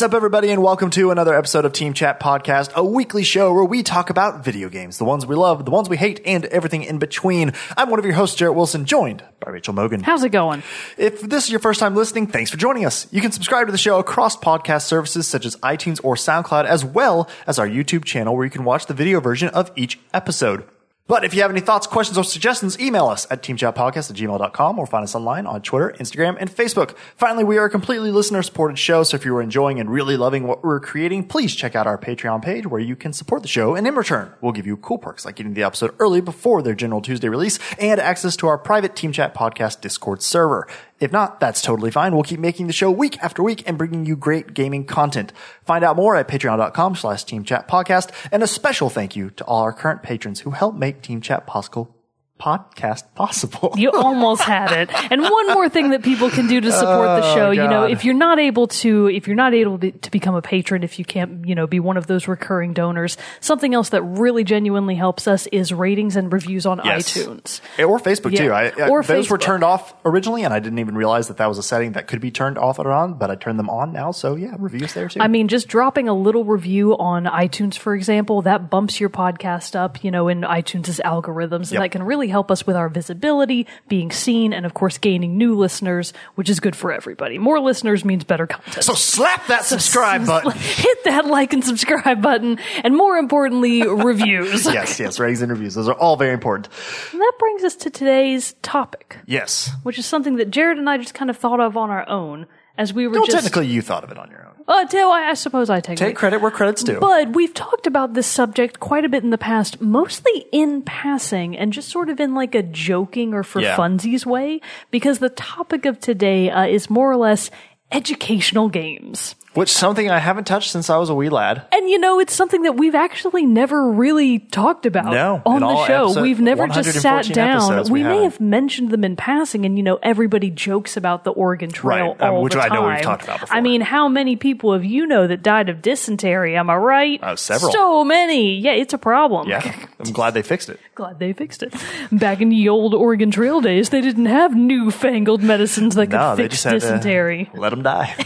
What's up, everybody, and welcome to another episode of Team Chat Podcast, a weekly show where we talk about video games, the ones we love, the ones we hate, and everything in between. I'm one of your hosts, Jarrett Wilson, joined by Rachel Mogan. How's it going? If this is your first time listening, thanks for joining us. You can subscribe to the show across podcast services such as iTunes or SoundCloud, as well as our YouTube channel where you can watch the video version of each episode. But if you have any thoughts, questions, or suggestions, email us at teamchatpodcast at gmail.com or find us online on Twitter, Instagram, and Facebook. Finally, we are a completely listener supported show, so if you are enjoying and really loving what we're creating, please check out our Patreon page where you can support the show. And in return, we'll give you cool perks like getting the episode early before their general Tuesday release and access to our private Team Chat Podcast Discord server. If not, that's totally fine. We'll keep making the show week after week and bringing you great gaming content. Find out more at patreon.com slash team chat podcast. And a special thank you to all our current patrons who help make Team Chat possible podcast possible. You almost had it. And one more thing that people can do to support the oh, show, you know, Oh, if you're not able to, if you're not able to, to become a patron, if you can't, you know, be one of those recurring donors, something else that really genuinely helps us is ratings and reviews on Yes. iTunes. Or Facebook too. Yeah. I, I- Or those were turned off originally, and I didn't even realize that that was a setting that could be turned off or on. But I turned them on now, so yeah, reviews there too. I mean, just dropping a little review on iTunes, for example, that bumps your podcast up, you know, in iTunes' algorithms, and Yep. that can really help us with our visibility, being seen, and of course, gaining new listeners, which is good for everybody. More listeners means better content. so slap that subscribe button. Hit that like and subscribe button, and more importantly, reviews. yes, yes, ratings and reviews. Those are all very important. And that brings us to today's topic, Yes. which is something that Jarrett and I just kind of thought of on our own as we were Well, just. technically, you thought of it on your own. Uh, I, I suppose I take, Take credit where credit's due. But we've talked about this subject quite a bit in the past, mostly in passing and just sort of in like a joking or for Yeah. funsies way, because the topic of today uh, is more or less educational games. Which something I haven't touched since I was a wee lad. And you know, it's something that we've actually never really talked about No, on the show. episode- we've never just sat down. we we may haven't. mentioned them in passing, and you know, everybody jokes about the Oregon Trail Right, um, all which the I time. know we've talked about before. I mean, how many people have you know that died of dysentery? Am I right? Uh, several. So many. Yeah, it's a problem. Yeah, I'm glad they fixed it. Glad they fixed it. Back in the old Oregon Trail days, they didn't have newfangled medicines that could No, fix dysentery. let them die.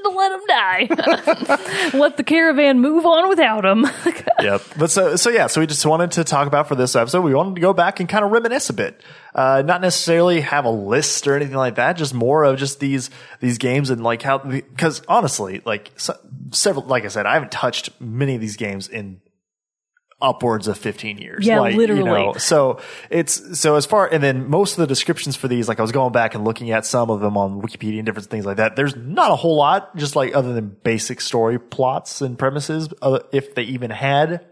just had to let them die. let the caravan move on without them. yep. But so, so yeah, so we just wanted to talk about for this episode, we wanted to go back and kind of reminisce a bit. Uh, not necessarily have a list or anything like that, just more of just these, these games and like how, because honestly, like so, several, like I said, I haven't touched many of these games in upwards of 15 years. Yeah, Like, you literally. know, so it's, so as far, and then most of the descriptions for these, like I was going back and looking at some of them on Wikipedia and different things like that. There's not a whole lot, just like other than basic story plots and premises, uh, if they even had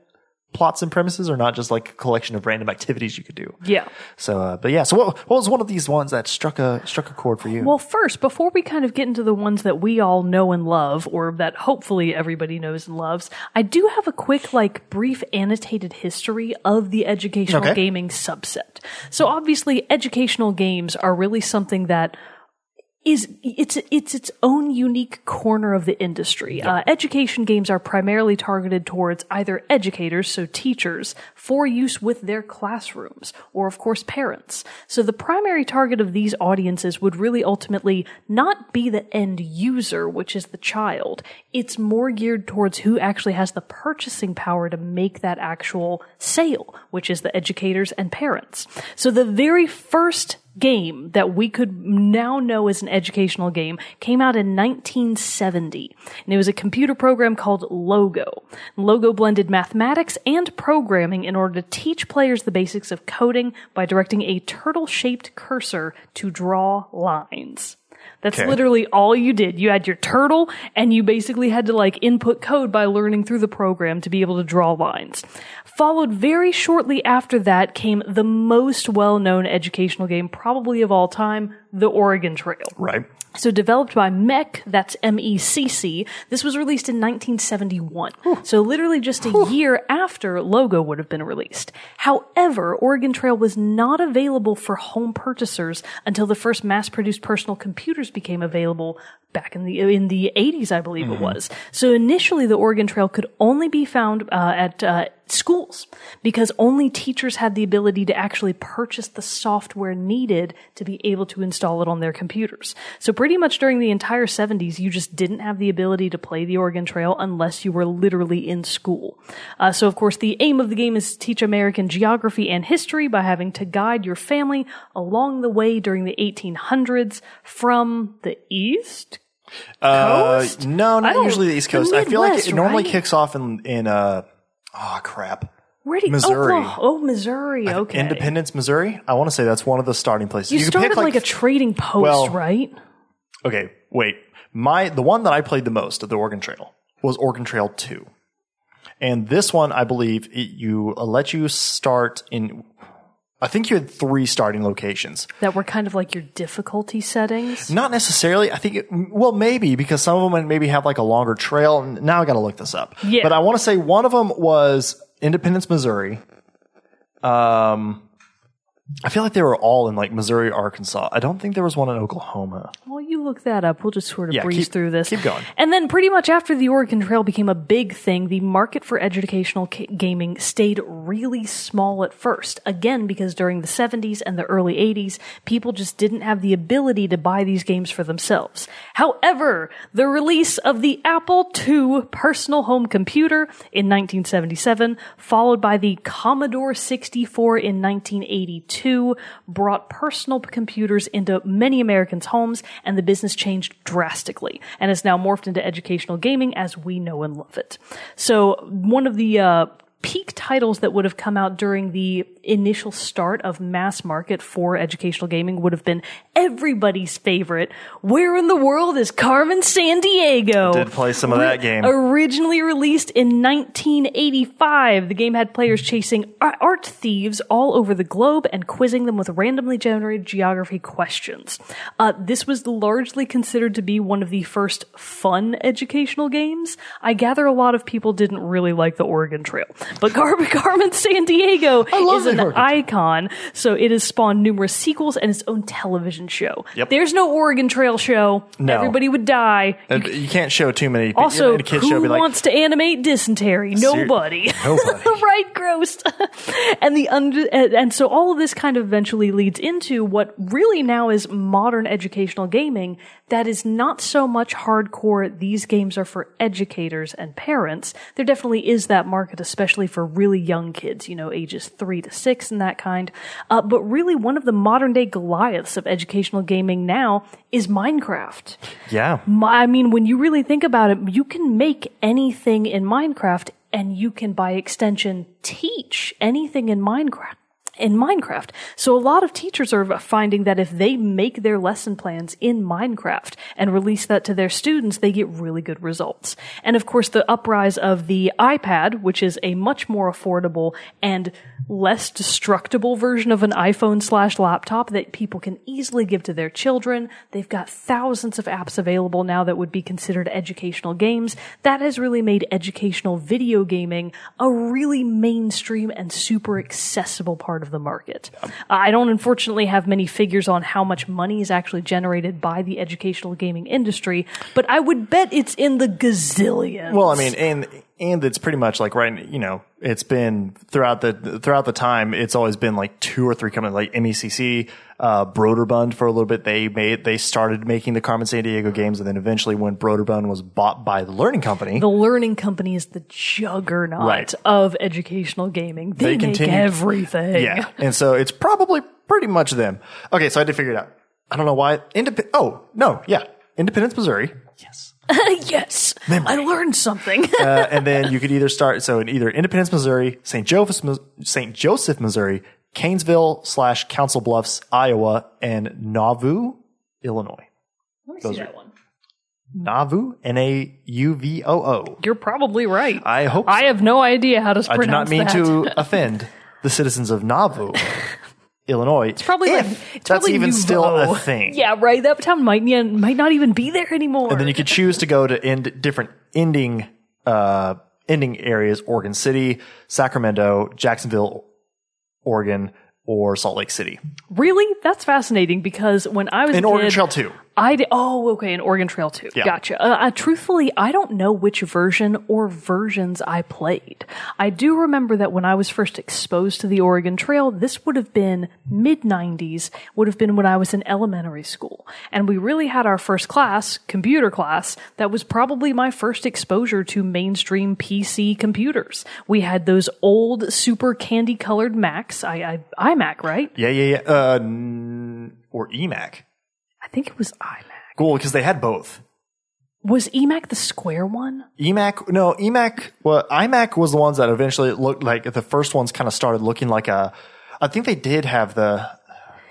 plots and premises are not just like a collection of random activities you could do. yeah. So, uh, but yeah, so what, what was one of these ones that struck a, struck a chord for you? Well, first, before we kind of get into the ones that we all know and love, or that hopefully everybody knows and loves, I do have a quick, like, brief annotated history of the educational Okay. gaming subset. So obviously, educational games are really something that is it's it's its own unique corner of the industry. Uh, education games are primarily targeted towards either educators, so teachers, for use with their classrooms, or of course parents. So the primary target of these audiences would really ultimately not be the end user, which is the child. It's more geared towards who actually has the purchasing power to make that actual sale, which is the educators and parents. So the very first game that we could now know as an educational game came out in 1970. And it was a computer program called Logo. Logo blended mathematics and programming in order to teach players the basics of coding by directing a turtle shaped cursor to draw lines. That's Okay. literally all you did. You had your turtle and you basically had to like input code by learning through the program to be able to draw lines. Followed very shortly after that came the most well-known educational game probably of all time, The Oregon Trail. right. So developed by MECC, that's M-E-C-C. This was released in 1971. So literally just a year after Logo would have been released. However, Oregon Trail was not available for home purchasers until the first mass-produced personal computers became available back in the in the 80s, I believe it was. So initially, the Oregon Trail could only be found uh, at uh, schools because only teachers had the ability to actually purchase the software needed to be able to install it on their computers. So pretty much during the entire 70s, you just didn't have the ability to play the Oregon Trail unless you were literally in school. Uh, so of course, the aim of the game is to teach American geography and history by having to guide your family along the way during the 1800s from the east Uh, no, not usually the East Coast. I feel like Midwest, it normally right? kicks off in in uh oh crap. Where you, Missouri. Oklahoma- oh, Missouri. Okay. Independence, Missouri. I want to say that's one of the starting places. You, can started pick like, a trading post, well- right? Okay, wait. My the one that I played the most of the Oregon Trail was Oregon Trail 2. And this one, I believe, it, you uh, let you start in I think you had three starting locations. That were kind of like your difficulty settings. Not necessarily. I think, it, well, maybe because some of them maybe have like a longer trail. Now I got to look this up. Yeah. But I want to say one of them was Independence, Missouri. Um, I feel like they were all in like Missouri, Arkansas. I don't think there was one in Oklahoma. Well, you look that up. We'll just sort of Yeah, breeze keep- through this. keep going. And then, pretty much after the Oregon Trail became a big thing, the market for educational ca- gaming stayed really small at first. Again, because during the 70s and the early 80s, people just didn't have the ability to buy these games for themselves. However, the release of the Apple II personal home computer in 1977, followed by the Commodore 64 in 1982, brought personal computers into many Americans' homes, and the business changed drastically and has now morphed into educational gaming as we know and love it. So, one of the uh, peak titles that would have come out during the initial start of mass market for educational gaming would have been everybody's favorite. Where in the world is Carmen Sandiego? Did play some of that game. Originally released in 1985, the game had players chasing art thieves all over the globe and quizzing them with randomly generated geography questions. Uh, this was largely considered to be one of the first fun educational games. I gather a lot of people didn't really like the Oregon Trail, but Car- Carmen Sandiego love is the an icon, so it has spawned numerous sequels and its own television show. Yep. There's no Oregon Trail show. No. Everybody would die. Uh, You can't show too many. people. Also, in a kid's who show, be like, wants to animate dysentery? Nobody. Nobody. right, gross. and the under, and and so all of this kind of eventually leads into what really now is modern educational gaming that is not so much hardcore. These games are for educators and parents. There definitely is that market, especially for really young kids, you know, ages three to six and that kind. Uh, but really, one of the modern day Goliaths of educational gaming now is Minecraft. yeah. My- I mean, when you really think about it, you can make anything in Minecraft and you can, by extension, teach anything in Minecraft. In Minecraft. So a lot of teachers are finding that if they make their lesson plans in Minecraft and release that to their students, they get really good results. And of course, the uprise of the iPad, which is a much more affordable and less destructible version of an iPhone slash laptop that people can easily give to their children. They've got thousands of apps available now that would be considered educational games. That has really made educational video gaming a really mainstream and super accessible part of the market. I don't unfortunately have many figures on how much money is actually generated by the educational gaming industry, but I would bet it's in the gazillions. Well, I mean, and and it's pretty much like right. You know, it's been throughout the throughout the time. It's always been like two or three companies, like MECC, uh, Broderbund for a little bit. They made they started making the Carmen Sandiego games, and then eventually, when Broderbund was bought by the Learning Company, the learning company is the juggernaut Right. of educational gaming. They, make everything. yeah, and so it's probably pretty much them. Okay, so I did figure it out. I don't know why. Indep- oh no, yeah, Independence, Missouri. Yes. yes. I learned something. uh, and then you could either start so in either Independence, Missouri, St. Joseph, St. Joseph, Missouri, Kanesville slash Council Bluffs, Iowa, and Nauvoo, Illinois. Let me see that one. Nauvoo, N A U V O O. You're probably right. I hope. So. I have no idea how to I do not mean that. to offend the citizens of Nauvoo, Illinois. It's Probably if like it's that's probably even still a thing. Yeah, right. That town might might not even be there anymore. And then you could choose to go to end different ending uh, ending areas: Oregon City, Sacramento, Jacksonville, Oregon, or Salt Lake City. really, that's fascinating because when I was In Oregon Trail too. I did, oh, okay, an Oregon Trail too. Yeah. Gotcha. Uh, uh, truthfully, I don't know which version or versions I played. I do remember that when I was first exposed to the Oregon Trail, this would have been mid 90s, would have been when I was in elementary school. And we really had our first class, computer class, that was probably my first exposure to mainstream PC computers. We had those old, super candy colored Macs, I, I, iMac, right? Yeah, yeah, yeah. Uh, or EMAC. I think it was iMac. Cool, because they had both. Was EMAC the square one? EMAC, no, EMAC, well, iMac was the ones that eventually looked like the first ones kind of started looking like a, I think they did have the,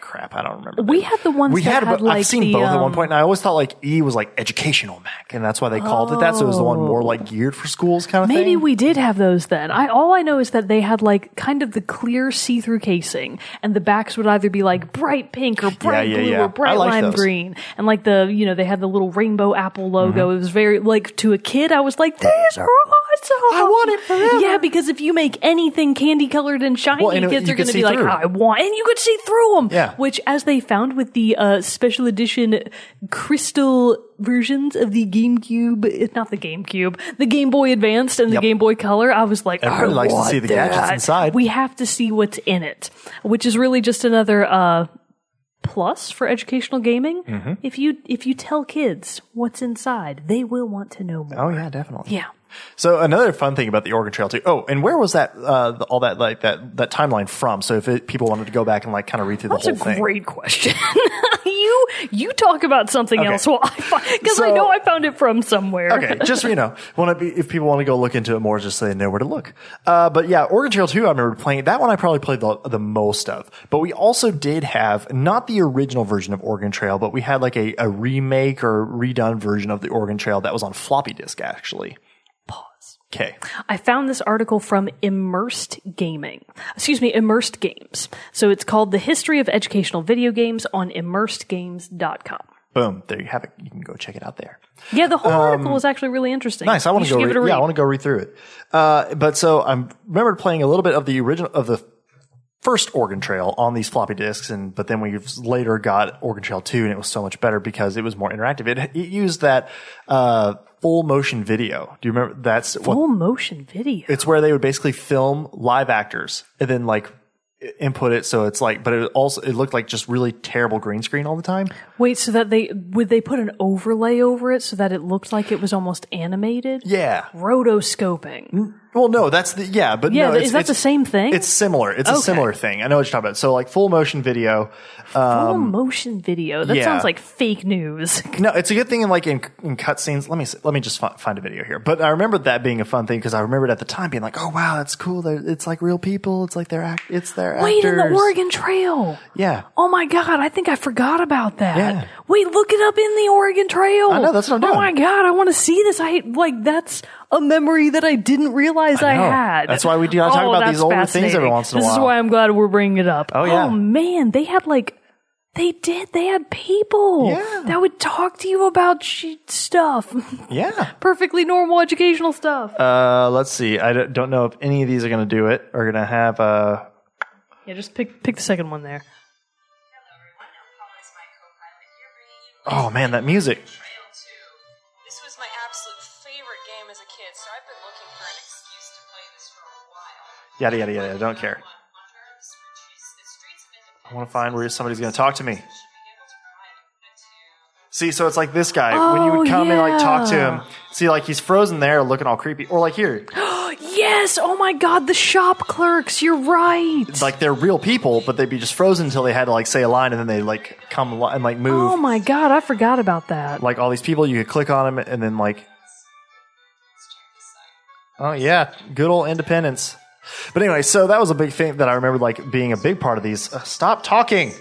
crap, I don't remember. We had the ones we that had, had, but like I've seen the, both at one um, point, and I always thought like E was like educational Mac, and that's why they called it that. So it was the one more like geared for schools kind of Maybe thing. Maybe we did have those then. I all I know is that they had like kind of the clear see-through casing, and the backs would either be like bright pink or bright yeah, blue yeah. or bright like lime those. green, and like the you know they had the little rainbow apple logo. Mm-hmm. It was very like to a kid, I was like, these are awesome. I want it forever. Yeah, because if you make anything candy colored and shiny, Well, and it- kids you are going to see be like, through. I want, and you could see through them. Yeah. Which, as they found with the uh, special edition crystal versions of the GameCube, not the GameCube, the Game Boy Advanced and the Yep. Game Boy Color, I was like, Everybody I likes to see the gadgets inside. We have to see what's in it, which is really just another uh, plus for educational gaming. Mm-hmm. If you if you tell kids what's inside, they will want to know more. Oh yeah, definitely. Yeah. So another fun thing about the Oregon Trail too. Oh, and where was that? Uh, the- all that like that that timeline from? So if it, people wanted to go back and like kind of read through That's the whole thing. great question. you you talk about something Okay. else while I because I know I found it from somewhere. okay, just so you know, want to be if people want to go look into it more, just so they know where to look. Uh, but yeah, Oregon Trail 2, I remember playing that one. I probably played the, the most of. But we also did have not the original version of Oregon Trail, but we had like a, a remake or redone version of the Oregon Trail that was on floppy disk actually. Okay, I found this article from Immersed Gaming. Excuse me, Immersed Games. So it's called The History of Educational Video Games on immersedgames.com. boom, there you have it. You can go check it out there. Yeah, the whole article was actually really interesting. Um, Nice. I want to go. should give it a read. Yeah, I want to go read through it. Uh, but so I remember playing a little bit of the original of the first Oregon Trail on these floppy disks, and but then we later got Oregon Trail two, and it was so much better because it was more interactive. It, it used that uh, full motion video. Do you remember? That's what Full motion video. it's where they would basically film live actors and then like input it so it's like but it also it looked like just really terrible green screen all the time Wait, so that they would they put an overlay over it so that it looked like it was almost animated? yeah Rotoscoping. Well no that's the yeah but Yeah, no, is that the same thing? It's similar. It's a similar thing. I know what you're talking about. So like full motion video. Full motion video. That um, yeah. sounds like fake news. No, it's a good thing in like in, in cutscenes. Let me let me just fi- find a video here. But I remember that being a fun thing because I remembered at the time being like, oh wow, that's cool. They're, it's like real people. It's like they're act. It's their Wait, in the. Oregon Trail. Yeah. Oh my god, I think I forgot about that. Yeah. Wait, look it up in the Oregon Trail. I know, that's what I'm Oh my god, I want to see this. I like that's a memory that I didn't realize I, know. had. That's why we do- I talk Oh, about these older things every once in a This is why I'm glad we're bringing it up. Oh, yeah. Oh man, they had like they did. They had people Yeah. that would talk to you about stuff. Yeah. Perfectly normal educational stuff. Uh, let's see. I don't- don't know if any of these are going to do it. Are going to have uh yeah, just pick pick the second one there. Oh man, that music. Yada yada yada. Don't care. On Earth's which is the streets of I want to find where somebody's going to talk to me. should be able to provide a to See, so it's like this guy when you would Oh, come and like talk to him. See, like he's frozen there, looking all creepy, or like here, Yes. Oh my god, the shop clerks. You're right. like they're real people, but they'd be just frozen until they had to like say a line, and then they like come and like move. Oh my god, I forgot about that. Like all these people, you could click on them, and then like, oh yeah, good old independence. But anyway, so that was a big thing that I remember like being a big part of these. Uh, stop talking.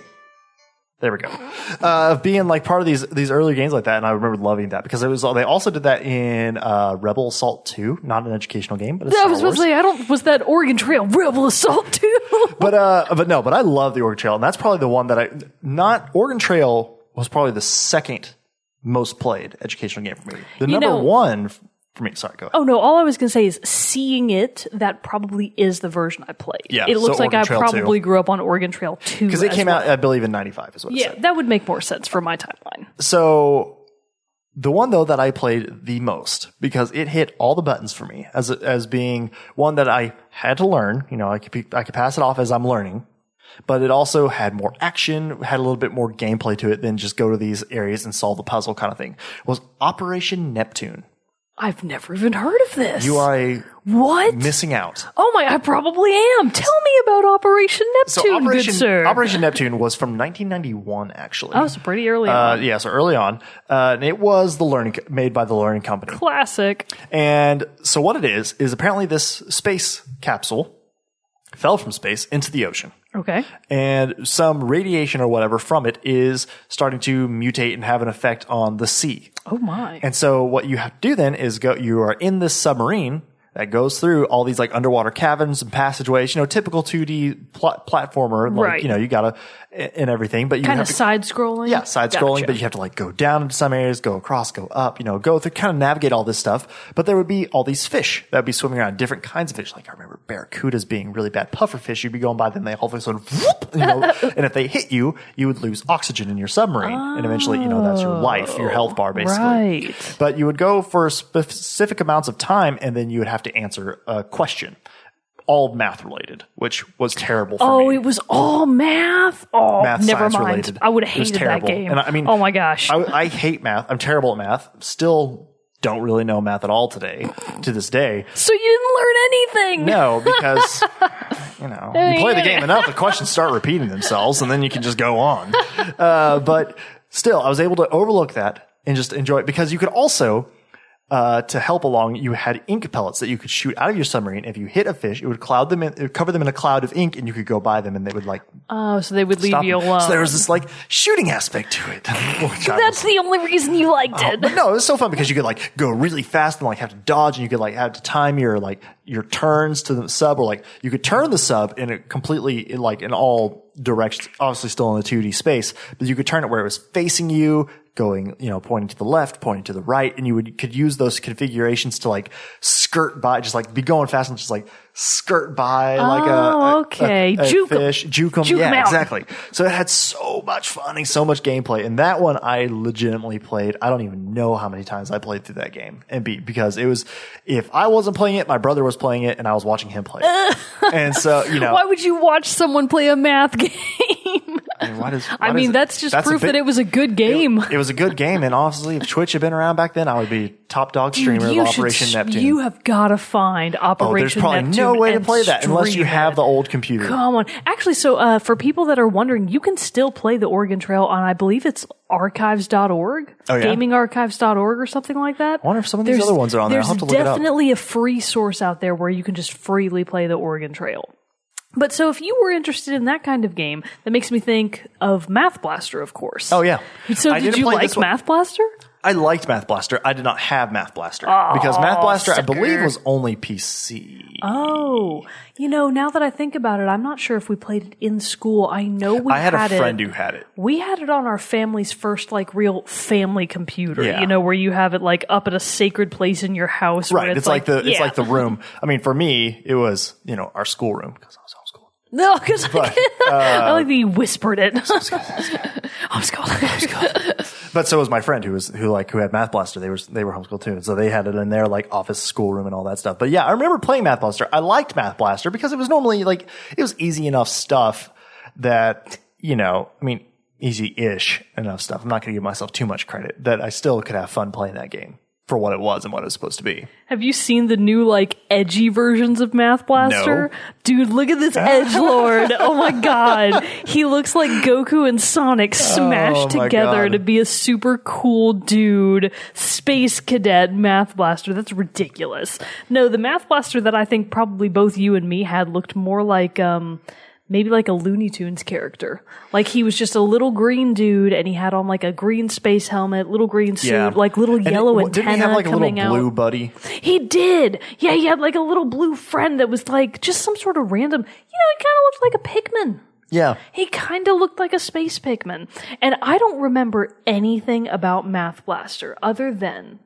There we go. Uh, of being like part of these these early games like that, and I remember loving that because it was. They also did that in uh, Rebel Assault Two, not an educational game, but Star was Wars. to say, I don't. Was that Oregon Trail Rebel Assault too? but uh, but no, but I love the Oregon Trail, and that's probably the one that I not Oregon Trail was probably the second most played educational game for me. The You number know- one for me. Sorry, go ahead. Oh no! All I was going to say is seeing it. That probably is the version I played. Yeah, it so looks like Oregon I Trail probably 2. grew up on Oregon Trail two Because it came well. out, I believe, in 95 is what Yeah, that would make more sense for my timeline. So the one though that I played the most because it hit all the buttons for me as as being one that I had to learn. You know, I could be, I could pass it off as I'm learning, but it also had more action, had a little bit more gameplay to it than just go to these areas and solve the puzzle kind of thing. Was Operation Neptune. I've never even heard of this. You are what? missing out. oh my! I probably am. Tell me about Operation So Neptune, Operation good sir. Operation Neptune was from 1991 actually. that was pretty early uh, on. yeah, so early on, uh, and it was the learning made by the learning company. Classic. And so what it is is apparently this space capsule fell from space into the ocean. Okay. And some radiation or whatever from it is starting to mutate and have an effect on the sea. Oh my. And so what you have to do then is go, you are in this submarine that goes through all these like underwater caverns and passageways, you know, typical 2D pl- platformer, like, Right. you know, you gotta, and everything, but you kind of side scrolling. yeah, side scrolling, Gotcha. but you have to like go down into some areas, go across, go up, you know, go through, kind of navigate all this stuff. But there would be all these fish that would be swimming around, different kinds of fish. Like I remember barracudas being really bad puffer fish. You'd be going by them, they all of a sudden, whoop, you know, and if they hit you, you would lose oxygen in your submarine. And eventually, you know, that's your life, your health bar, oh, basically. Right. But you would go for specific amounts of time and then you would have to answer a question. All math related, which was terrible for Oh, me it was all math. Oh, math never science mind. related. I would have hated that game. And I mean, oh my gosh. I, I hate math. I'm terrible at math. Still don't really know math at all today, to this day. so you didn't learn anything. No, because you know you play the game enough, the questions start repeating themselves, and then you can just go on. Uh, but still, I was able to overlook that and just enjoy it because you could also. Uh, to help along, you had ink pellets that you could shoot out of your submarine. If you hit a fish, it would cloud them in, it would cover them in a cloud of ink, and you could go by them, and they would like Oh, so they would leave you them. alone. So there was this like shooting aspect to it. That's the only reason you liked it. but no, it was so fun because you could like go really fast and like have to dodge and you could like have to time your like your turns to the sub or like you could turn the sub in a completely in like in all directions, obviously still in the 2D space, but you could turn it where it was facing you, going, you know, pointing to the left, pointing to the right, and you would could use those configurations to like skirt by, just like be going fast and just like skirt by like a, Oh, a- okay. a, a Juke fish, juke 'em. Juke 'em yeah, out. exactly. So it had so much fun and so much gameplay. And that one I legitimately played. I don't even know how many times I played through that game and beat because it was, if I wasn't playing it, my brother was playing it and I was watching him play it. and so, you know, Why would you watch someone play a math game? I mean, why does, I mean, does it- that's just a proof that it was a good game. It, was a good game. And honestly, if Twitch had been around back then, I would be top dog streamer you of Operation s- Neptune. You have got to find Operation. oh, there's probably Neptune no way to play that unless you have it. the old computer. Come on. Actually, so uh, for people that are wondering, you can still play the Oregon Trail on, I believe it's archives.org, Oh, yeah? gamingarchives.org or something like that. I wonder if some of these other ones are on there. I'll There's have to look it up. definitely a free source out there where you can just freely play the Oregon Trail. But so if you were interested in that kind of game, that makes me think of Math Blaster, of course. Oh, yeah. So I did didn't you play like this one. Math Blaster? I liked Math Blaster. I did not have Math Blaster because Math Blaster, I believe, was only PC. Oh, you know, now that I think about it, I'm not sure if we played it in school. I know we I had a friend it. who had it. We had it on our family's first like real family computer. Yeah. You know, where you have it like up at a sacred place in your house. where Right. It's, like, the it's yeah. like the room. I mean, for me, it was you know our school room because I was homeschooled. No, because uh, I like that you whispered it. Homeschool. But so was my friend who was who like who had Math Blaster. They were they were homeschooled too, and so they had it in their like office schoolroom and all that stuff. But yeah, I remember playing Math Blaster. I liked Math Blaster because it was normally like it was easy enough stuff that you know. I mean, easy-ish enough stuff. I'm not going to give myself too much credit that I still could have fun playing that game for what it was and what it was supposed to be. Have you seen the new like edgy versions of Math Blaster? No. Dude, look at this edge lord. oh my god. He looks like Goku and Sonic smashed Oh together God. to be a super cool dude, space cadet Math Blaster. That's ridiculous. No, the Math Blaster that I think probably both you and me had looked more like um maybe like a Looney Tunes character. Like he was just a little green dude and he had on like a green space helmet, little green suit, like little And yellow it- antenna Didn't he have like a little coming out. blue buddy? He did. Yeah, he had like a little blue friend that was like just some sort of random. You know, he kind of looked like a Pikmin. Yeah. He kind of looked like a space Pikmin. And I don't remember anything about Math Blaster other than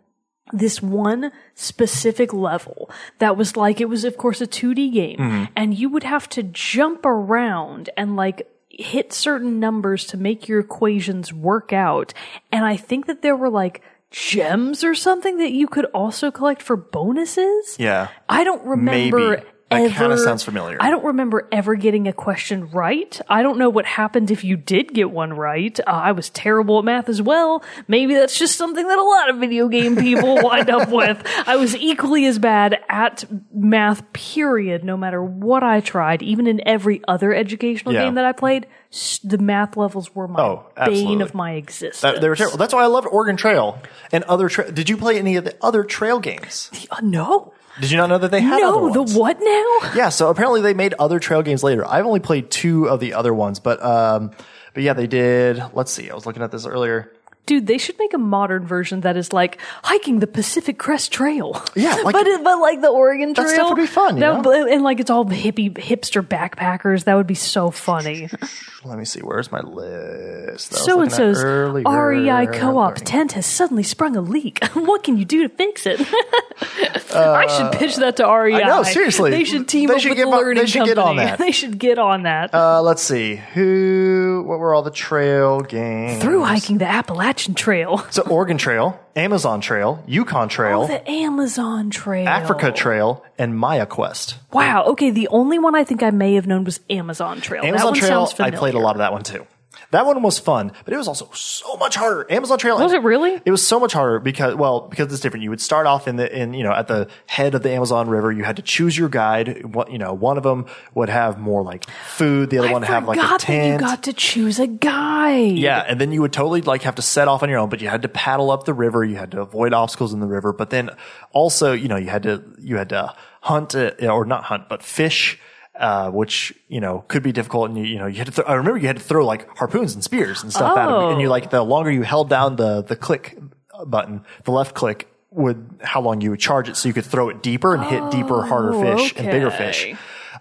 this one specific level that was like, it was of course a 2D game Mm-hmm. and you would have to jump around and like hit certain numbers to make your equations work out. And I think that there were like gems or something that you could also collect for bonuses. Yeah. I don't remember Maybe. That kinda sounds familiar. I don't remember ever getting a question right. I don't know what happened if you did get one right. Uh, I was terrible at math as well. Maybe that's just something that a lot of video game people wind up with. I was equally as bad at math, period, no matter what I tried. Even in every other educational Yeah. game that I played, the math levels were my Oh, bane of my existence. That- they were terrible. That's why I loved Oregon Trail and other. Tra- Did you play any of the other trail games? Uh, no. Did you not know that they had No, the what now? Yeah, so apparently they made other trail games later. I've only played two of the other ones, but um, but yeah, they did. Let's see. I was looking at this earlier. Dude, they should make a modern version that is like hiking the Pacific Crest Trail. Yeah, like- but it, but like the Oregon That Trail. stuff would be fun, you That- know? and like it's all hippie hipster backpackers. That would be so funny. Let me see. Where's my list? that so and so's. REI co-op tent has suddenly sprung a leak. what can you do to fix it? I should pitch that to REI. Uh, I know, seriously. They should team They up should with the on- learning they should get on company. that. They should get on that. Uh, let's see. Who? What were all the trail games? Through hiking the Appalachian Trail. So Oregon Trail, Amazon Trail, Yukon oh, Trail, Oh, the Amazon Trail. Africa Trail, and Maya Quest. Wow. Okay. The only one I think I may have known was Amazon Trail. that Amazon one Trail, sounds I familiar. played a lot of that one too. That one was fun, but it was also so much harder. Amazon Trail Was it really? It was so much harder because well, because it's different. You would start off in the in you know at the head of the Amazon River. You had to choose your guide. What you know, one of them would have more like food. The other I one would have like a that you got to choose a guide. Yeah, and then you would totally like have to set off on your own, but you had to paddle up the river. You had to avoid obstacles in the river, but then also, you know, you had to you had to hunt uh, or not hunt, but fish, uh, which you know could be difficult. And you, you know, you had to. Th- I remember you had to throw like harpoons and spears and stuff at them, and you Oh. like the longer you held down the the click button, the left click would how long you would charge it, so you could throw it deeper and hit deeper, harder fish and bigger fish.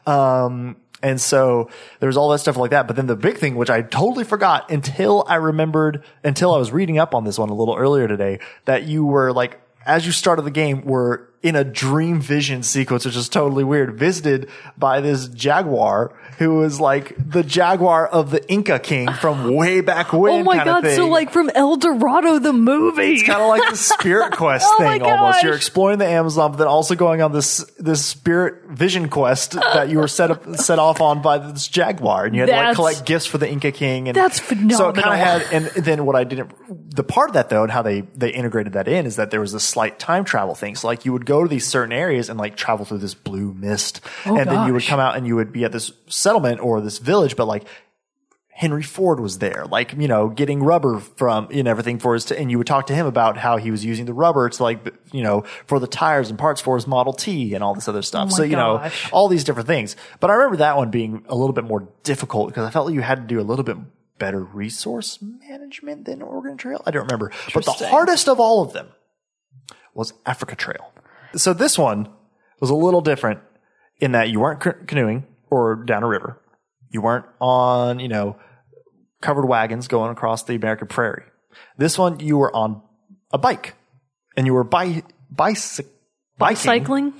Um, and so there was all that stuff like that. But then the big thing, which I totally forgot until I remembered, until I was reading up on this one a little earlier today, that you were like, as you started the game, were in a dream vision sequence, which is totally weird, visited by this jaguar who was like the jaguar of the Inca king from way back when. Oh my god! So like from El Dorado, the movie. It's kind of like the spirit quest Oh thing almost. You're exploring the Amazon, but then also going on this this spirit vision quest that you were set up set off on by this jaguar, and you had to like collect gifts for the Inca King. And That's So it phenomenal. kind of had, and then what I didn't, the part of that though, and how they they integrated that in is that there was this slight time travel thing. So like you would go to these certain areas and like travel through this blue mist, Oh, and then you would come out and you would be at this settlement or this village, but like Henry Ford was there, like, you know, getting rubber from and everything for his, and you would talk to him about how he was using the rubber to like, you know, for the tires and parts for his Model T and all this other stuff. Oh so, you know, all these different things. But I remember that one being a little bit more difficult because I felt like you had to do a little bit better resource management than Oregon Trail. I don't remember. But the hardest of all of them was Africa Trail. So this one was a little different in that you weren't canoeing or down a river. You weren't on, you know, covered wagons going across the American prairie. This one, you were on a bike and you were bi- bicyc- biking. Cycling,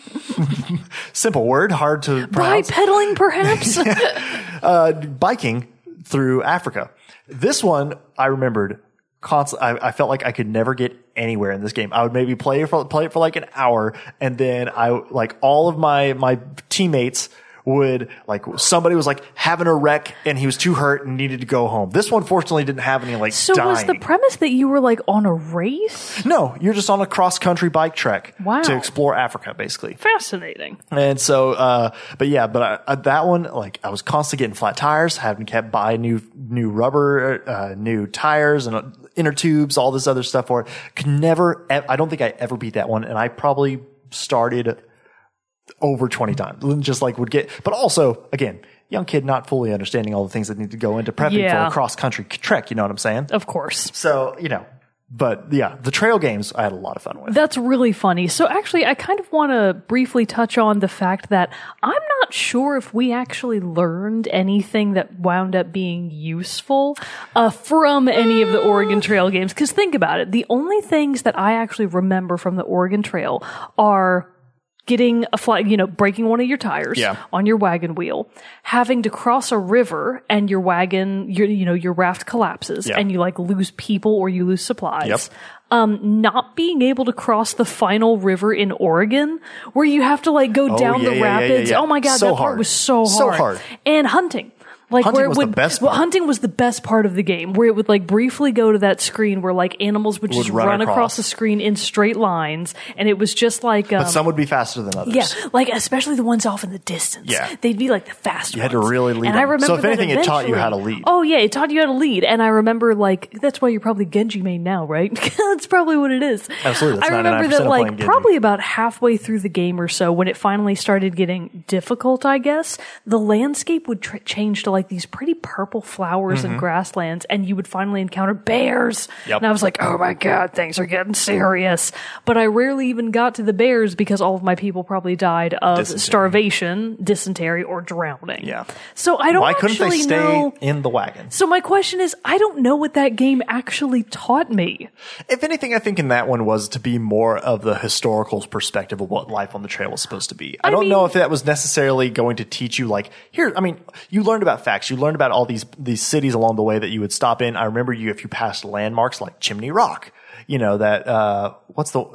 Simple word, hard to pronounce. bipedaling, perhaps. Uh, biking through Africa. This one I remembered constantly. I, I felt like I could never get anywhere in this game. I would maybe play for play it for like an hour, and then I like all of my my teammates would like somebody was like having a wreck and he was too hurt and needed to go home. This one fortunately didn't have any like so dying. was the premise that you were like on a race? no, you're just on a cross country bike trek Wow. to explore Africa, basically. Fascinating. And so, uh, but yeah, but I, uh, that one, like, I was constantly getting flat tires, having kept buying new, new rubber, uh, new tires and uh, inner tubes, all this other stuff for it. Could never, I don't think I ever beat that one. And I probably started over 20 times. Just like would get, but also, again, young kid not fully understanding all the things that need to go into prepping Yeah. for a cross country trek. You know what I'm saying? Of course. So, you know, but yeah, the trail games I had a lot of fun with. That's really funny. So actually, I kind of want to briefly touch on the fact that I'm not sure if we actually learned anything that wound up being useful uh, from any of the Oregon Trail games. Because think about it, the only things that I actually remember from the Oregon Trail are getting a fly, you know, breaking one of your tires Yeah. on your wagon wheel, having to cross a river and your wagon, your, you know, your raft collapses Yeah. and you like lose people or you lose supplies. Yep. Um, not being able to cross the final river in Oregon where you have to like go down yeah, the rapids. Oh my God, So that part was so hard. So hard. And hunting. Like Hunting where it was the would, best well, part. hunting was the best part of the game, where it would like briefly go to that screen where like animals would just run run, across. across. the screen in straight lines, and it was just like um, But some would be faster than others. yeah, like especially the ones off in the distance. Yeah. they'd be like the fast You had to really lead And I remember So if anything, it taught you how to lead. Oh yeah, it taught you how to lead. And I remember like that's why you're probably Genji main now, right? that's probably what it is. Absolutely, that's I remember that like probably about halfway through the game or so, when it finally started getting difficult, I guess the landscape would tr- change to like these pretty purple flowers and grasslands, and you would finally encounter bears. Mm-hmm. Yep. And I was like, oh my god, things are getting serious. But I rarely even got to the bears because all of my people probably died of Dysentery. starvation, dysentery, or drowning. Yeah. So I don't Why couldn't they stay know. in the wagon? So my question is, I don't know what that game actually taught me. If anything, I think in that one was to be more of the historical perspective of what life on the trail was supposed to be. I, I don't know if that was necessarily going to teach you like here. I mean, you learned about facts. You learned about all these these cities along the way that you would stop in. I remember you if you passed landmarks like Chimney Rock. You know that uh, what's the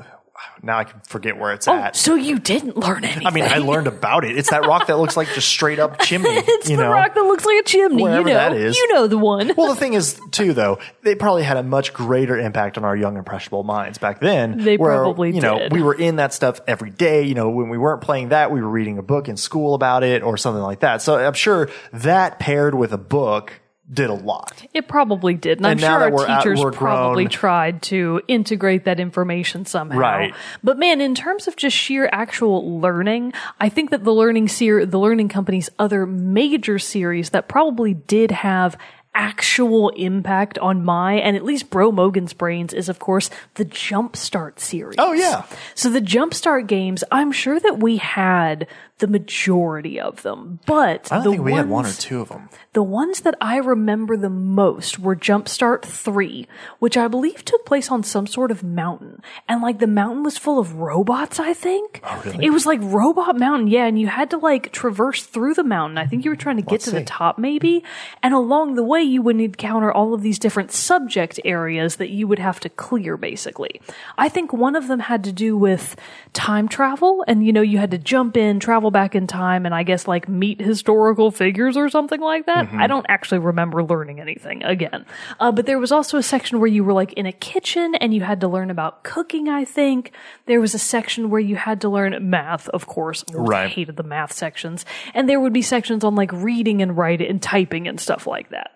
now I can forget where it's oh, at. So you didn't learn anything. I mean, I learned about it. It's that rock that looks like just straight up chimney. it's you the know? rock that looks like a chimney. Wherever you know, that is. you know the one. Well, the thing is, too, though, they probably had a much greater impact on our young, impressionable minds back then. They where, probably you know, did. we were in that stuff every day. You know, when we weren't playing that, we were reading a book in school about it or something like that. So I'm sure that paired with a book did a lot. It probably did. And, I'm And sure that our we're teachers probably grown- tried to integrate that information somehow. Right. But man, in terms of just sheer actual learning, I think that the learning ser- the learning company's other major series that probably did have actual impact on my and at least Bro Mogan's brains is of course the Jumpstart series. Oh, yeah. So the Jumpstart games, I'm sure that we had the majority of them, but I don't the think we had one or two of them. the ones that I remember the most were Jumpstart 3, which I believe took place on some sort of mountain. And like the mountain was full of robots, I think. Oh, really? It was like Robot Mountain, yeah, and you had to like traverse through the mountain. I think you were trying to get Let's to see. the top maybe. And along the way you would encounter all of these different subject areas that you would have to clear basically. I think one of them had to do with time travel and you know you had to jump in, travel back in time and I guess like meet historical figures or something like that. Mm-hmm. I don't actually remember learning anything again. Uh, but there was also a section where you were like in a kitchen and you had to learn about cooking, I think. There was a section where you had to learn math, of course. I hated the math sections. And there would be sections on like reading and writing and typing and stuff like that.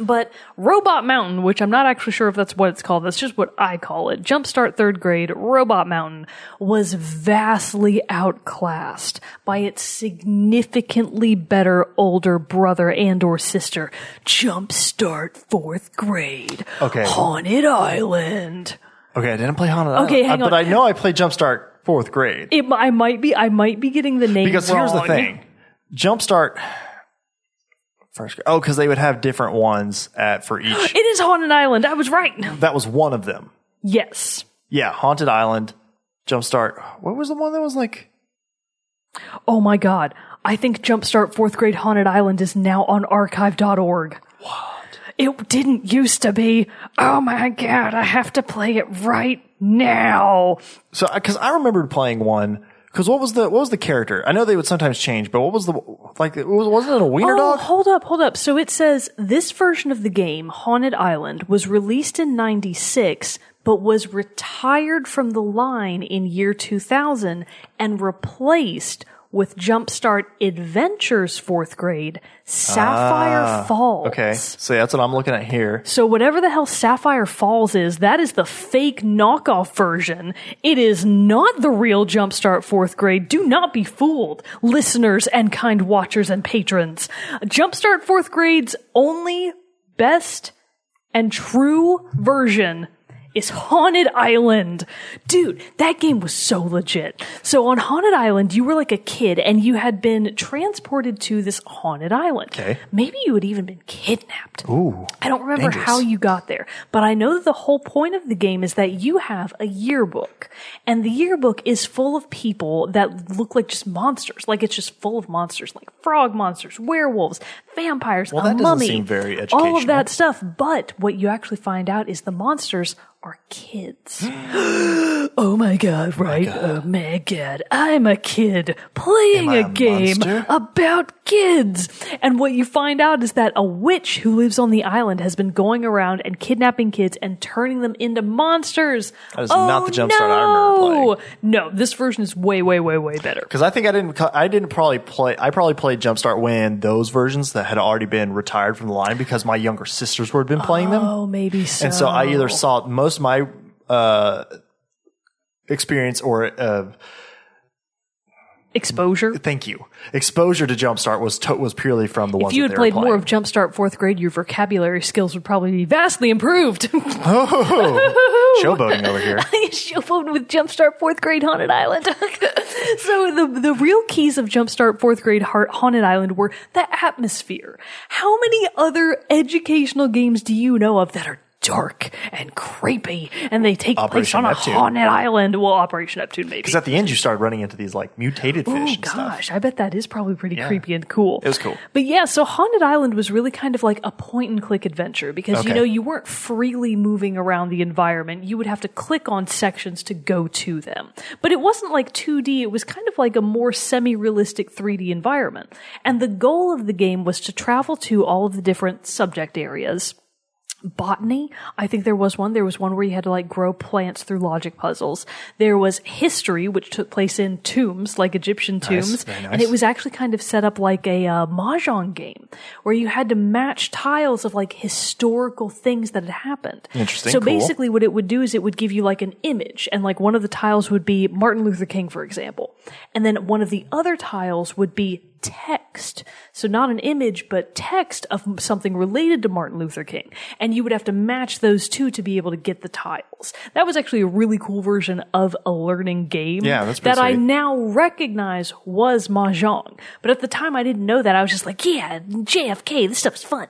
But Robot Mountain, which I'm not actually sure if that's what it's called, that's just what I call it. Jumpstart third grade, Robot Mountain was vastly outclassed by its significantly better older brother and or sister, Jumpstart fourth grade. Okay. Haunted Island. Okay, I didn't play Haunted Island. Okay, hang uh, but. I know I played Jumpstart fourth grade. It, I might be, I might be getting the name wrong. Because here's the thing Jumpstart. First, grade- oh, because they would have different ones at for each. It is Haunted Island. I was right. that was one of them. Yes. Yeah, Haunted Island, Jumpstart. What was the one that was like? Oh my god. I think Jumpstart fourth grade Haunted Island is now on archive.org. What? It didn't used to be. Oh my god, I have to play it right now. So, uh, because I remembered playing one. Because what was the what was the character? I know they would sometimes change, but what was the like? It was, wasn't it a wiener Oh, dog? hold up, hold up. So it says this version of the game, Haunted Island, was released in 96, but was retired from the line in year 2000 and replaced with Jumpstart Adventures fourth grade, Sapphire Falls. Ah, Okay, so that's what I'm looking at here. So whatever the hell Sapphire Falls is, that is the fake knockoff version. It is not the real Jumpstart 4th grade. Do not be fooled, listeners and kind watchers and patrons. Jumpstart 4th grade's only best and true version is Haunted Island. Dude, that game was so legit. So on Haunted Island, you were like a kid and you had been transported to this haunted island. Okay. Maybe you had even been kidnapped. Ooh. I don't remember dangerous. how you got there, but I know that the whole point of the game is that you have a yearbook and the yearbook is full of people that look like just monsters. Like it's just full of monsters, like frog monsters, werewolves, vampires, Well, a that doesn't mummy, seem very all of that stuff. But what you actually find out is the monsters are kids. oh my god, right? Oh my god. Oh, I'm a kid playing a, a, game monster? about kids. And what you find out is that a witch who lives on the island has been going around and kidnapping kids and turning them into monsters. That is oh, not the oh, Jumpstart no! I remember playing. No, this version is way, way, way, way better. Because I think I didn't. I didn't probably play. I probably played Jumpstart when those versions that had already been retired from the line because my younger sisters would have been playing them, Oh, maybe so. and so I either saw most of my uh, experience or uh, exposure. thank you exposure to Jumpstart was to, was purely from the ones If you that had played more of Jumpstart fourth grade, your vocabulary skills would probably be vastly improved. Oh, showboating over here. Showboat with Jumpstart Fourth Grade Haunted Island. so the the real keys of Jumpstart Fourth Grade Heart Haunted Island were the atmosphere. How many other educational games do you know of that are dark and creepy and they take place Operation on a haunted island? Well, Operation Neptune maybe. Because at the end, you started running into these like mutated oh, fish Oh and stuff. gosh, I bet that is probably pretty Yeah. creepy and cool. It was cool. But yeah, so Haunted Island was really kind of like a point and click adventure because you know you weren't freely moving around the environment. You would have to click on sections to go to them. But it wasn't like 2D, it was kind of like a more semi-realistic 3D environment. And the goal of the game was to travel to all of the different subject areas botany. I think there was one. There was one where you had to like grow plants through logic puzzles. There was history, which took place in tombs, like Egyptian tombs. very And it was actually kind of set up like a uh, mahjong game where you had to match tiles of like historical things that had happened. Interesting, So cool. basically what it would do is it would give you like an image and like one of the tiles would be Martin Luther King, for example. And then one of the other tiles would be text. So not an image, but text of something related to Martin Luther King. And you would have to match those two to be able to get the tiles. That was actually a really cool version of a learning game Yeah, that's that I now recognize was Mahjong. But at the time I didn't know that. I was just like, yeah, JFK, this stuff's fun.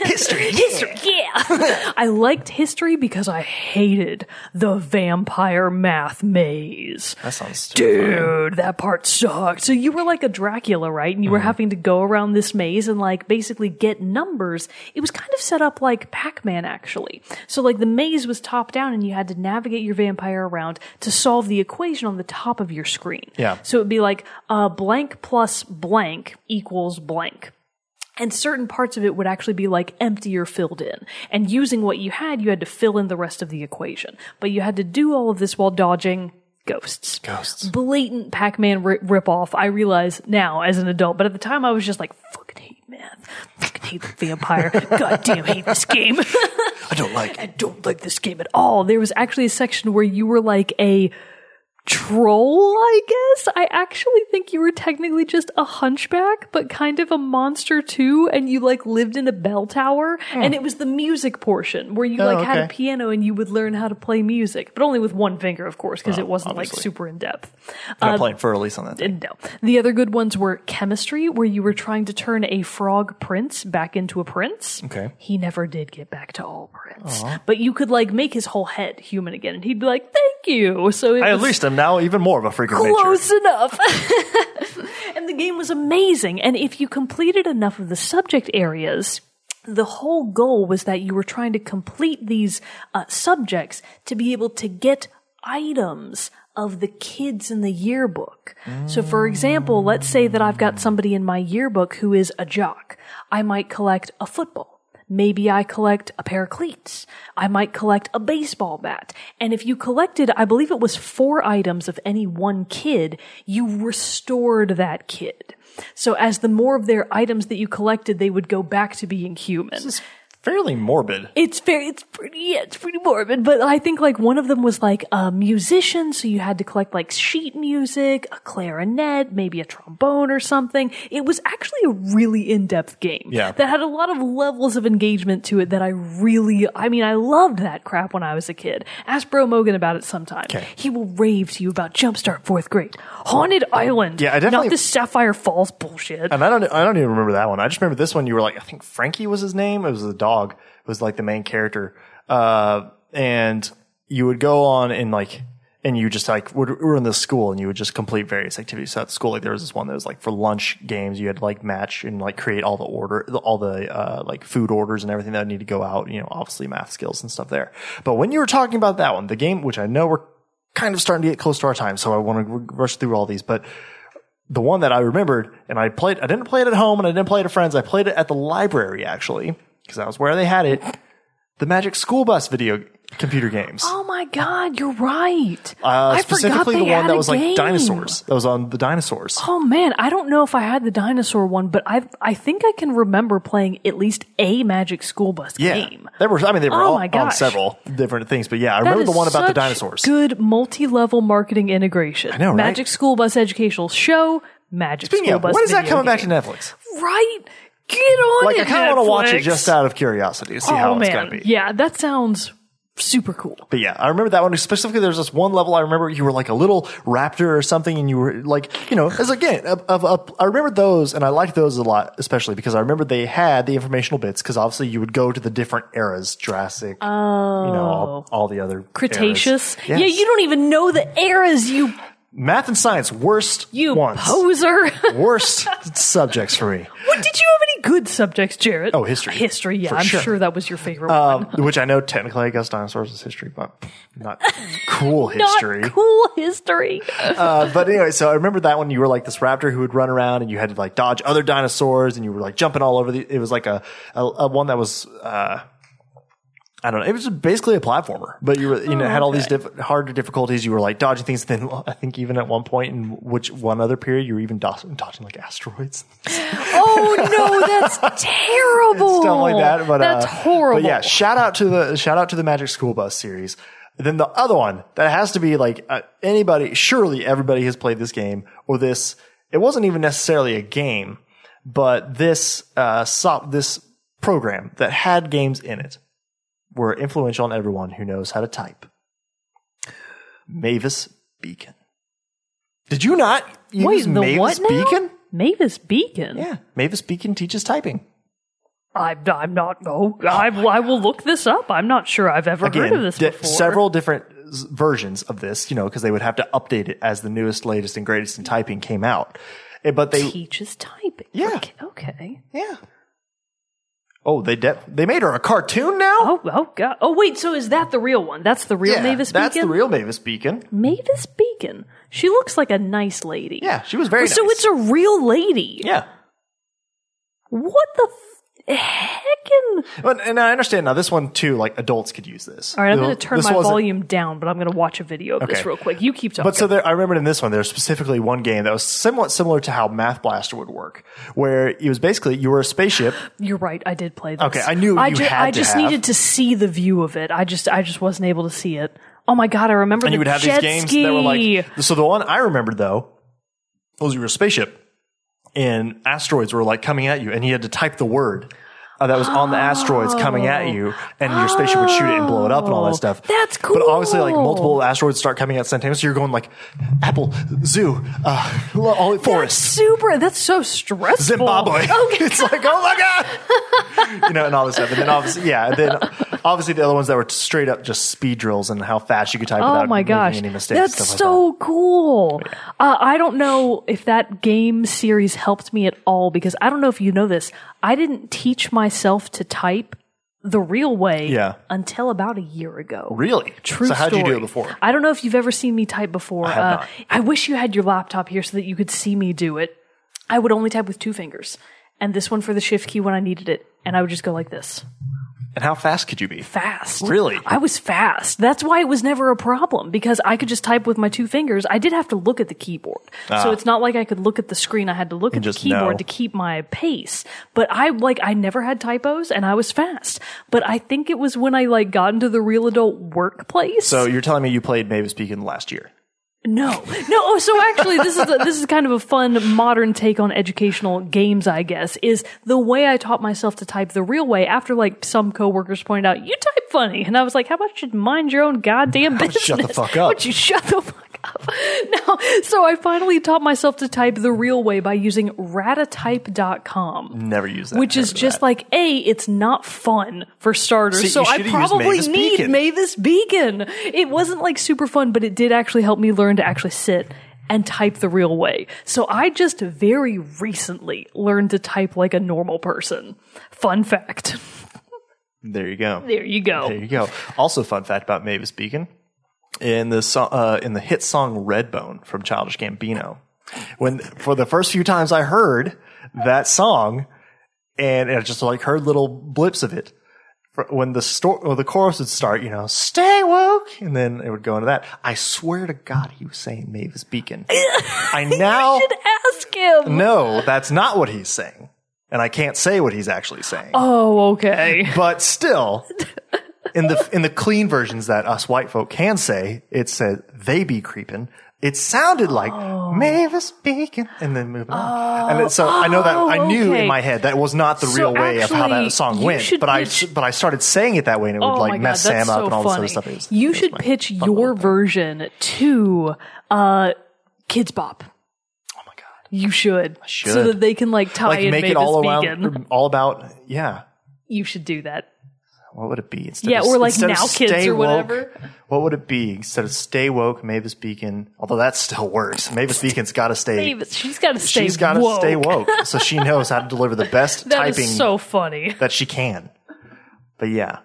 History. history, yeah. I liked history because I hated the vampire math maze. That sounds terrifying. Dude, that part sucked. So you were like a Dracula, right? And you were Mm-hmm. having to go around this maze and like basically get numbers. It was kind of set up like Pac-Man actually. So like the maze was top down and you had to navigate your vampire around to solve the equation on the top of your screen. Yeah. So it'd be like uh, blank plus blank equals blank. And certain parts of it would actually be like empty or filled in. And using what you had, you had to fill in the rest of the equation. But you had to do all of this while dodging ghosts. Ghosts. Blatant Pac-Man ri- ripoff. I realize now as an adult, but at the time I was just like, fucking hate math. Fucking hate the vampire. Goddamn hate this game. I don't like. I don't like this game at all. There was actually a section where you were like a troll, I guess. I actually think you were technically just a hunchback, but kind of a monster too, and you like lived in a bell tower, and hmm. it was the music portion where you Oh, like had a piano and you would learn how to play music, but only with one finger, of course, because it oh, wasn't like super in depth. I'm not um, playing for release on that. Uh, thing. No. The other good ones were chemistry, where you were trying to turn a frog prince back into a prince. Okay. He never did get back to all prince. But you could like make his whole head human again, and he'd be like, thank you. So I at least now even more of a freak of nature. close enough. and the game was amazing. And if you completed enough of the subject areas, the whole goal was that you were trying to complete these uh, subjects to be able to get items of the kids in the yearbook. So for example, let's say that I've got somebody in my yearbook who is a jock. I might collect a football. Maybe I collect a pair of cleats. I might collect a baseball bat. And if you collected, I believe it was four items of any one kid, you restored that kid. So as the more of their items that you collected, they would go back to being human. Fairly morbid. It's very, it's pretty, yeah, it's pretty morbid. But I think like one of them was like a musician, so you had to collect like sheet music, a clarinet, maybe a trombone or something. It was actually a really in-depth game. Yeah. That had a lot of levels of engagement to it that I really, I mean, I loved that crap when I was a kid. Ask Bro Mogan about it sometime. Okay. He will rave to you about Jumpstart Fourth Grade, Haunted Island. Yeah, I definitely- not the Sapphire Falls bullshit. And I don't, I don't even remember that one. I just remember this one. You were like, I think Frankie was his name. It was the dog. It was like the main character. Uh, and you would go on and like, and you just like would, we were in this school and you would just complete various activities. So at school, like there was this one that was like for lunch games. You had to like match and like create all the order, all the, uh, like food orders and everything that need to go out, you know, obviously math skills and stuff there. But when you were talking about that one, the game, which I know we're kind of starting to get close to our time. So I want to rush through all these, but the one that I remembered, and I played, I didn't play it at home and I didn't play it at friends. I played it at the library actually, because that was where they had it. The Magic School Bus video computer games. Oh my god, you're right. Uh, I specifically forgot the one that was like dinosaurs. That was on the dinosaurs. Oh man, I don't know if I had the dinosaur one, but I I think I can remember playing at least a Magic School Bus yeah. game. There were, I mean, they were Oh all my on several different things, but yeah, I That remember the one about the dinosaurs. Good multi-level marketing integration. I know, right? Magic School Bus educational show. Magic Speaking School of, Bus. when is that coming back to. Netflix? Right? Get on Like, it, I kind of want to watch it just out of curiosity to see oh how it's going to be. yeah, that sounds super cool. But yeah, I remember that one specifically. There's this one level I remember you were like a little raptor or something, and you were like, you know, as again, of, of, of, I remember those, and I liked those a lot, especially because I remember they had the informational bits. Because obviously, you would go to the different eras, Jurassic, you know, all, oh. all the other Oh. Cretaceous. Yes. Yeah, you don't even know the eras, you math and science worst you ones, poser. worst subjects for me. What did you have any good subjects, Jarrett? Oh, history. History, yeah. For I'm sure. sure. that was your favorite Um, one. which I know technically, I guess dinosaurs is history, but not cool Not history. cool history. Uh, but anyway, so I remember that one. You were like this raptor who would run around, and you had to like dodge other dinosaurs, and you were like jumping all over the. It was like a a, a one that was. Uh, I don't know. It was basically a platformer, but you were, you know, had all these diff- hard difficulties. You were like dodging things. Then I think even at one point in which one other period, you were even dodging, dodging like asteroids, oh no, that's terrible. stuff like that. But that's uh, horrible. But yeah, shout out to the shout out to the Magic School Bus series. Then the other one that has to be like uh, anybody. Surely everybody has played this game or this. It wasn't even necessarily a game, but this uh, so, this program that had games in it were influential on everyone who knows how to type. Mavis Beacon. Did you not use Wait, the Mavis what now? Beacon? Mavis Beacon. Yeah, Mavis Beacon teaches typing. I'm, I'm not. Oh, I, I will look this up. I'm not sure I've ever heard of this di- before. several different versions of this, you know, because they would have to update it as the newest, latest, and greatest in typing came out. Eh, But they, teaches typing. Yeah. Okay. okay. yeah. Oh, they de- they made her a cartoon now. Oh, oh god. Oh wait, so is that the real one? That's the real yeah, Mavis Beacon. that's the real Mavis Beacon. Mavis Beacon. She looks like a nice lady. Yeah, she was very. So nice. it's a real lady. yeah. What the heckin'? But, and I understand now. This one too, like adults could use this. All right, I'm going to turn this my wasn't- volume down, but I'm going to watch a video of this Okay. real quick. You keep talking. But so there, I remember in this one, there's specifically one game that was somewhat similar to how Math Blaster would work, where it was basically you were a spaceship. You're right. I did play this. Okay, I knew I you had I to just have. needed to see the view of it. I just, I just wasn't able to see it. Oh my god! I remember and the you would have jet these games ski. that were like so the one i remembered though was you were a spaceship and asteroids were like coming at you and you had to type the word uh, that was on the asteroids coming at you and your spaceship would shoot it and blow it up and all that stuff That's cool. but obviously like multiple asteroids start coming at simultaneously So you're going like apple zoo uh all That's forest super. That's so stressful. Zimbabwe. Okay. it's like, oh my God. you know, and all this stuff. And then obviously, yeah, and then obviously the other ones that were straight up just speed drills and how fast you could type Oh without my making gosh, any mistakes. that's stuff like so cool. Uh, I don't know if that game series helped me at all because I don't know if you know this. I didn't teach myself to type the real way Yeah. until about a year ago. Really? True So how'd you do it before? I don't know if you've ever seen me type before. have uh, not. I wish you had your laptop here so that you could see me do it. I would only type with two fingers, and this one for the shift key when I needed it, and I would just go like this. And how fast could you be? fast. Really? I was fast. That's why it was never a problem because I could just type with my two fingers. I did have to look at the keyboard. So it's not like I could look at the screen. I had to look at the Ah. keyboard know. to keep my pace. But I like I never had typos and I was fast. But I think it was when I like got into the real adult workplace. So you're telling me you played Mavis Beacon last year? No, no. Oh, so actually, this is a, this is kind of a fun modern take on educational games. I guess is the way I taught myself to type the real way. After like some coworkers pointed out, you type funny, and I was like, how about you mind your own goddamn business? shut the fuck up? Would you shut the fuck up? No. So I finally taught myself to type the real way by using ratatype.com. Never used that. Which is just that. like a, it's not fun for starters. See, so I probably need Beacon. Mavis Beacon. It wasn't like super fun, but it did actually help me learn to actually sit and type the real way. So I just very recently learned to type like a normal person. Fun fact. there you go. There you go. There you go. Also, fun fact about Mavis Beacon in the so- uh, in the hit song "Redbone" from Childish Gambino. When for the first few times I heard that song, and I just like heard little blips of it. When the sto- the chorus would start, you know, "Stay woke," and then it would go into that. I swear to God, he was saying Mavis Beacon. I now should ask him. No, that's not what he's saying, and I can't say what he's actually saying Oh, okay. but still in the in the clean versions that us white folk can say it said they be creeping it sounded like Oh. Mavis Beacon and then moving on and then, so I know that I knew okay. in my head that was not the So real way of how actually, that song went should but I pitch- but I started saying it that way and it would Oh like God, mess Sam up and all this funny. other stuff was- you should pitch your version to uh, Kidz Bop. oh my god You should. should. So that they can like tie like in make Mavis it all around all about yeah You should do that. What would it be instead Yeah, of, or like Now Kids or Woke, whatever. what would it be instead of stay woke Mavis Beacon although that still works Mavis Beacon's got to stay Mavis, she's got to stay She's got to woke. stay woke, so she knows how to deliver the best That is typing so funny. that she can. But yeah,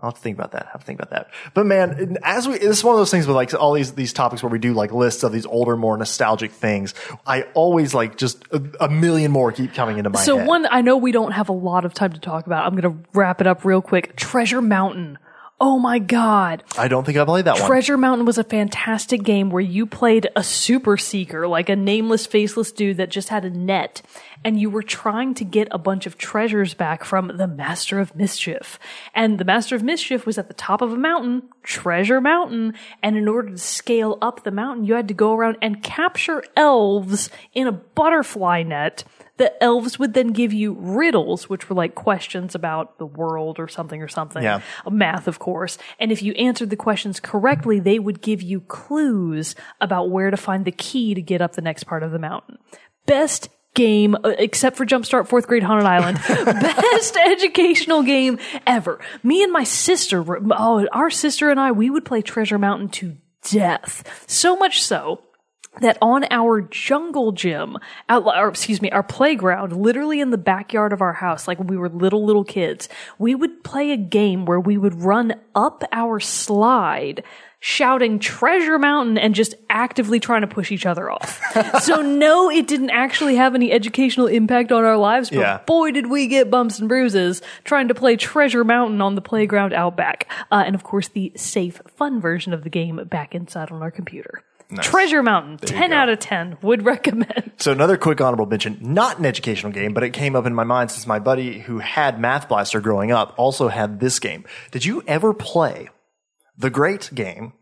I'll have to think about that. I Have to think about that. But man, as we, this is one of those things with like all these these topics where we do like lists of these older, more nostalgic things. I always like just a, a million more keep coming into my So head. So one, I know we don't have a lot of time to talk about. I'm going to wrap it up real quick. Treasure Mountain. Oh my God. I don't think I played that one. Treasure Mountain was a fantastic game where you played a super seeker, like a nameless, faceless dude that just had a net, and you were trying to get a bunch of treasures back from the Master of Mischief. And the Master of Mischief was at the top of a mountain, Treasure Mountain, and in order to scale up the mountain, you had to go around and capture elves in a butterfly net. The elves would then give you riddles, which were like questions about the world or something or something Yeah. math, of course. And if you answered the questions correctly, they would give you clues about where to find the key to get up the next part of the mountain. Best game, uh, except for Jumpstart Fourth Grade Haunted Island, best educational game ever. Me and my sister, oh, our sister and I, we would play Treasure Mountain to death. So much so that on our jungle gym, or excuse me, our playground, literally in the backyard of our house, like when we were little, little kids, we would play a game where we would run up our slide shouting treasure mountain and just actively trying to push each other off. so no, it didn't actually have any educational impact on our lives, but Yeah. boy did we get bumps and bruises trying to play treasure mountain on the playground out back. Uh, and of course the safe, fun version of the game back inside on our computer. Treasure Mountain, 10 out of 10, would recommend. So another quick honorable mention, not an educational game, but it came up in my mind since my buddy who had Math Blaster growing up also had this game. Did you ever play the great game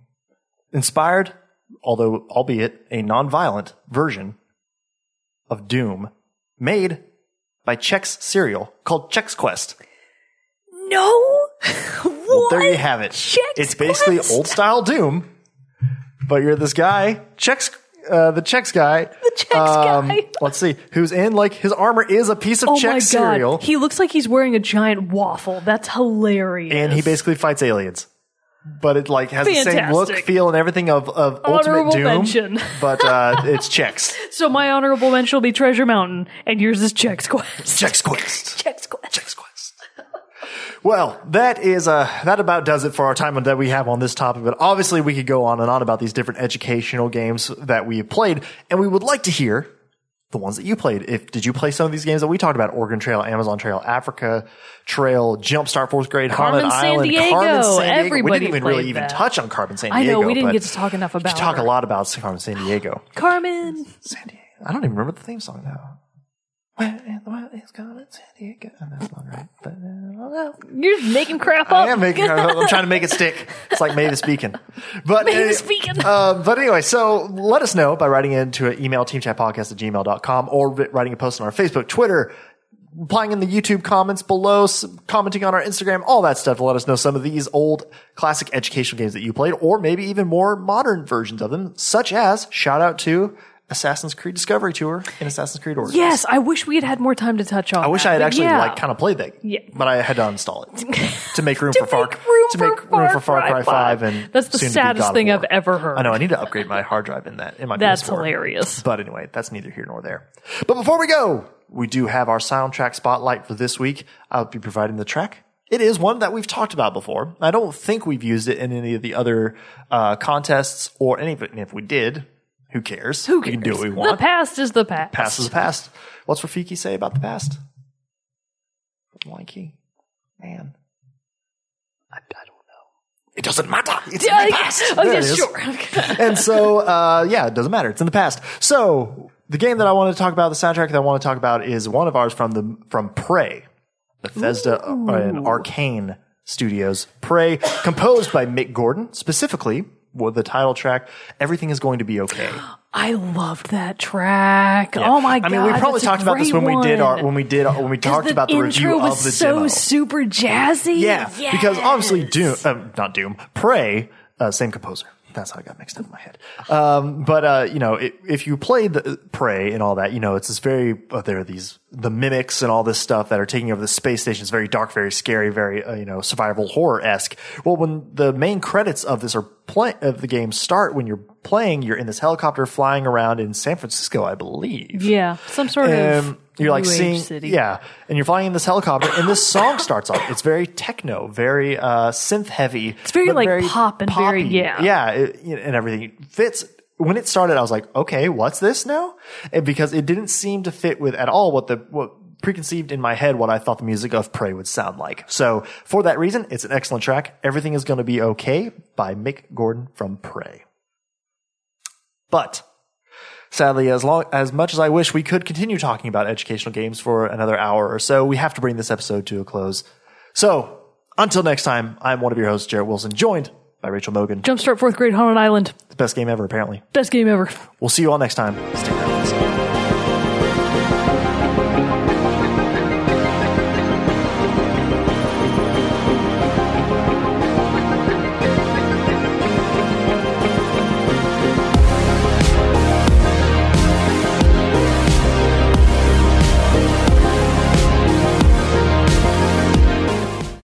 inspired, although albeit a non-violent version of Doom made by Chex Cereal called Chex Quest? No! Well, there you have it. Chex it's basically Quest? old style Doom, but you're this guy, Chex, uh, the Chex guy. The Chex guy. Let's see, who's in like his armor is a piece of Oh Chex cereal, He looks like he's wearing a giant waffle. That's hilarious. and he basically fights aliens. But it like has the same look, Fantastic. feel, and everything of, of Honorable Ultimate Doom. mention. But uh, it's Chex. So my honorable mention will be Treasure Mountain, and yours is Chex Quest. Chex Quest. Chex Quest. Chex Quest. Well, that is uh that about does it for our time that we have on this topic. But obviously, we could go on and on about these different educational games that we have played, and we would like to hear the ones that you played. If did you play some of these games that we talked about? Oregon Trail, Amazon Trail, Africa Trail, Jumpstart Fourth Grade, Carmen Haunted San Island, Diego. Carmen Sandiego. we didn't even really played even touch on Carmen Sandiego. I know, we didn't get to talk enough we about talk a lot about Carmen Sandiego. Carmen. San Diego. I don't even remember the theme song now. Where in the world is Carmen San Diego? And that's not right. But, uh, well, You're just making crap up. I am making. I'm trying to make it stick. It's like Mavis Beacon. But Mavis uh, Beacon. Uh, but anyway, so let us know by writing into an email teamchatpodcast at gmail.com or writing a post on our Facebook, Twitter, replying in the YouTube comments below, commenting on our Instagram, all that stuff to let us know some of these old classic educational games that you played, or maybe even more modern versions of them, such as shout out to Assassin's Creed Discovery Tour and Assassin's Creed Origins. Yes, I wish we had had more time to touch on. I wish I had actually yeah. like kind of played that, Yeah. but I had to uninstall it to make room To for Far room to make room for Far Cry Five and That's the soon to be saddest thing I've ever heard. I know I need to upgrade my hard drive in that in my That's PS4. hilarious. But anyway, that's neither here nor there. But before we go, we do have our soundtrack spotlight for this week. I'll be providing the track. It is one that we've talked about before. I don't think we've used it in any of the other uh, contests or any of it. And if we did, who cares? Who We cares? can do what we The past is the past. past is the past. What's Rafiki say about the past? Wanky. Man. I, I don't know. It doesn't matter. It's Yeah, in the past. Oh, yeah, sure. and so, uh, yeah, it doesn't matter. It's in the past. So the game that I want to talk about, the soundtrack that I want to talk about is one of ours from the, from Prey, Bethesda uh, and Arkane Studios. Prey, composed by Mick Gordon, specifically the title track, Everything is Going to Be Okay. I loved that track. Yeah. Oh my god! I mean, we probably talked about this when we did our when we did when we talked the about the review was of the so demo. super jazzy. Yeah, Yes. because obviously Doom, um, not Doom, Prey, uh, same composer. That's how I got mixed up in my head. Um, but uh, you know, it, if you play the Prey and all that, you know, it's this very uh, there are these the mimics and all this stuff that are taking over the space station. It's very dark, very scary, very uh, you know survival horror esque. Well, when the main credits of this are play of the game start, when you're playing, you're in this helicopter flying around in San Francisco, I believe. yeah, some sort of. You're like new age seeing, city. yeah, and you're flying in this helicopter, and this song starts off. It's very techno, very uh, synth heavy. It's very, like, pop and very- yeah. yeah, it, and everything fits. When it started, I was like, okay, what's this now? And because it didn't seem to fit with at all what the what preconceived in my head what I thought the music of Prey would sound like. So for that reason, it's an excellent track. Everything is going to be okay by Mick Gordon from Prey. But sadly, as long as much as I wish we could continue talking about educational games for another hour or so, we have to bring this episode to a close. So until next time, I'm one of your hosts, Jarrett Wilson, joined by Rachel Mogan. Jumpstart fourth grade Haunted Island. The best game ever, apparently. Best game ever. We'll see you all next time. Around.